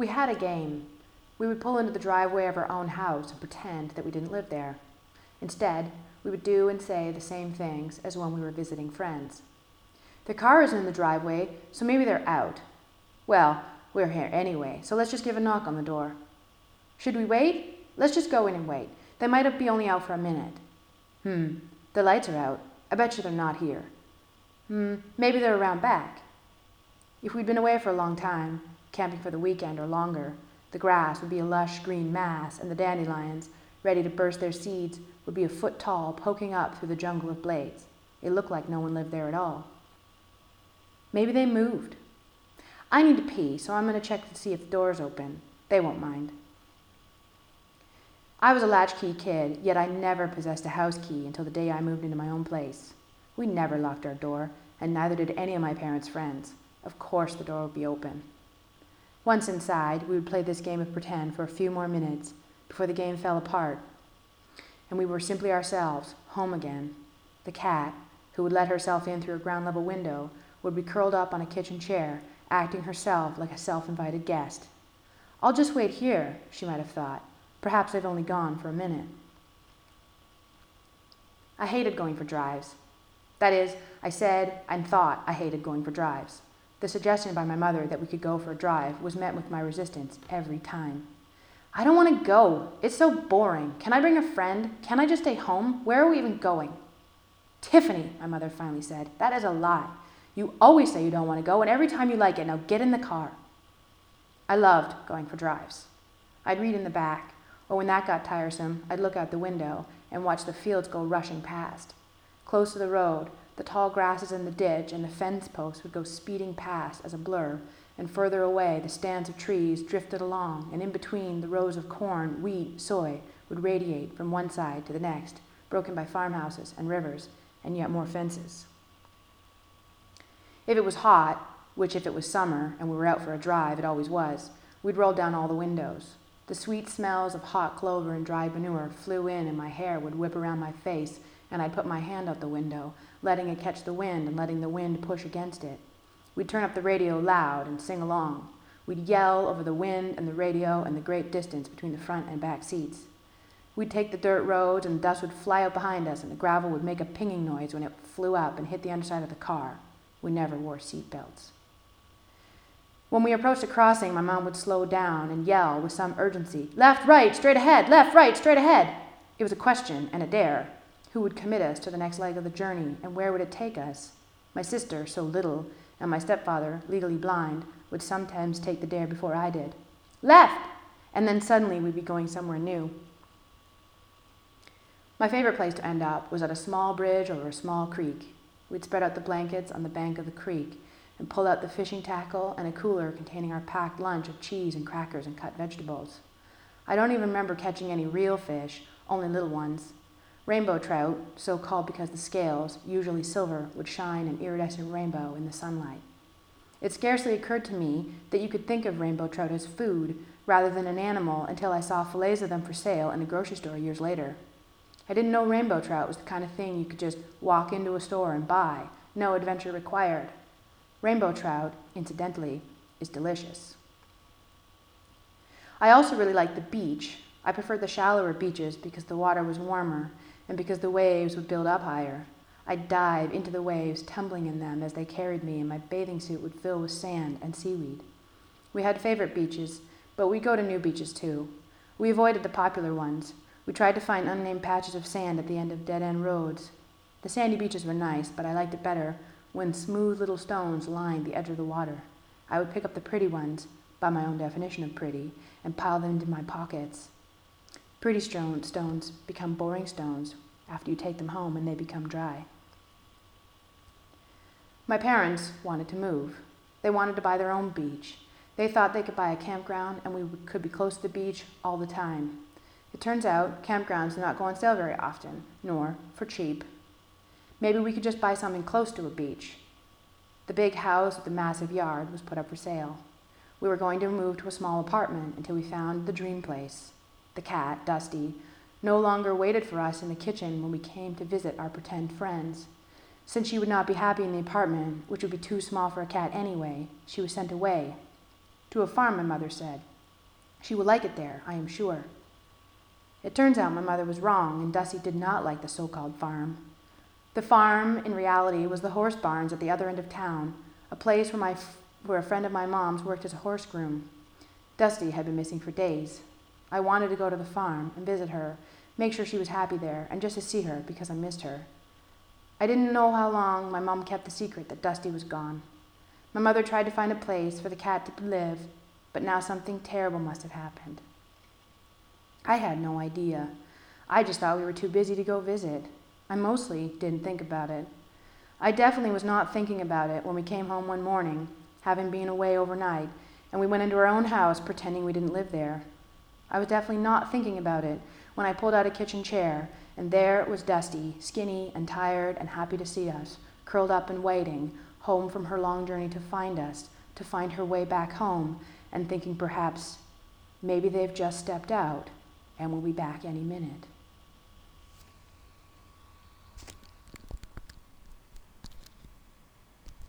We had a game. We would pull into the driveway of our own house and pretend that we didn't live there. Instead, we would do and say the same things as when we were visiting friends. The car isn't in the driveway, so maybe they're out. Well, we're here anyway, so let's just give a knock on the door. Should we wait? Let's just go in and wait. They might be only out for a minute. Hmm, the lights are out. I bet you they're not here. Hmm, maybe they're around back. If we'd been away for a long time, camping for the weekend or longer, the grass would be a lush green mass, and the dandelions, ready to burst their seeds, would be a foot tall, poking up through the jungle of blades. It looked like no one lived there at all. Maybe they moved. I need to pee, so I'm going to check to see if the door's open. They won't mind. I was a latchkey kid, yet I never possessed a house key until the day I moved into my own place. We never locked our door, and neither did any of my parents' friends. Of course, the door would be open. Once inside, we would play this game of pretend for a few more minutes before the game fell apart, and we were simply ourselves, home again. The cat, who would let herself in through a ground level window, would be curled up on a kitchen chair, acting herself like a self invited guest. I'll just wait here, she might have thought. Perhaps they've only gone for a minute. I hated going for drives. That is, I said and thought I hated going for drives. The suggestion by my mother that we could go for a drive was met with my resistance every time. I don't want to go. It's so boring. Can I bring a friend? Can I just stay home? Where are we even going? Tiffany, my mother finally said, that is a lie. You always say you don't want to go, and every time you like it, now get in the car. I loved going for drives. I'd read in the back, or when that got tiresome, I'd look out the window and watch the fields go rushing past. Close to the road, the tall grasses in the ditch and the fence posts would go speeding past as a blur, and further away the stands of trees drifted along, and in between the rows of corn, wheat, soy would radiate from one side to the next, broken by farmhouses and rivers, and yet more fences. If it was hot, which if it was summer and we were out for a drive, it always was, we'd roll down all the windows. The sweet smells of hot clover and dried manure flew in, and my hair would whip around my face, and I'd put my hand out the window, letting it catch the wind and letting the wind push against it. We'd turn up the radio loud and sing along. We'd yell over the wind and the radio and the great distance between the front and back seats. We'd take the dirt roads, and the dust would fly out behind us, and the gravel would make a pinging noise when it flew up and hit the underside of the car. We never wore seat belts. When we approached a crossing, my mom would slow down and yell with some urgency Left, right, straight ahead, left, right, straight ahead. It was a question and a dare. Who would commit us to the next leg of the journey, and where would it take us? My sister, so little, and my stepfather, legally blind, would sometimes take the dare before I did. Left! And then suddenly we'd be going somewhere new. My favorite place to end up was at a small bridge over a small creek. We'd spread out the blankets on the bank of the creek and pull out the fishing tackle and a cooler containing our packed lunch of cheese and crackers and cut vegetables. I don't even remember catching any real fish, only little ones. Rainbow trout, so called because the scales, usually silver, would shine an iridescent rainbow in the sunlight. It scarcely occurred to me that you could think of rainbow trout as food rather than an animal until I saw fillets of them for sale in a grocery store years later. I didn't know rainbow trout was the kind of thing you could just walk into a store and buy, no adventure required. Rainbow trout, incidentally, is delicious. I also really liked the beach. I preferred the shallower beaches because the water was warmer and because the waves would build up higher. I'd dive into the waves, tumbling in them as they carried me, and my bathing suit would fill with sand and seaweed. We had favorite beaches, but we go to new beaches too. We avoided the popular ones. We tried to find unnamed patches of sand at the end of dead end roads. The sandy beaches were nice, but I liked it better when smooth little stones lined the edge of the water. I would pick up the pretty ones, by my own definition of pretty, and pile them into my pockets. Pretty stones become boring stones after you take them home and they become dry. My parents wanted to move. They wanted to buy their own beach. They thought they could buy a campground and we could be close to the beach all the time. It turns out campgrounds do not go on sale very often, nor for cheap. Maybe we could just buy something close to a beach. The big house with the massive yard was put up for sale. We were going to move to a small apartment until we found the dream place. The cat, Dusty, no longer waited for us in the kitchen when we came to visit our pretend friends. Since she would not be happy in the apartment, which would be too small for a cat anyway, she was sent away. To a farm, my mother said. She will like it there, I am sure. It turns out my mother was wrong, and Dusty did not like the so called farm. The farm, in reality, was the horse barns at the other end of town, a place where, my, where a friend of my mom's worked as a horse groom. Dusty had been missing for days. I wanted to go to the farm and visit her, make sure she was happy there, and just to see her because I missed her. I didn't know how long my mom kept the secret that Dusty was gone. My mother tried to find a place for the cat to live, but now something terrible must have happened. I had no idea. I just thought we were too busy to go visit. I mostly didn't think about it. I definitely was not thinking about it when we came home one morning, having been away overnight, and we went into our own house pretending we didn't live there. I was definitely not thinking about it when I pulled out a kitchen chair, and there was Dusty, skinny and tired and happy to see us, curled up and waiting, home from her long journey to find us, to find her way back home, and thinking perhaps maybe they've just stepped out and will be back any minute.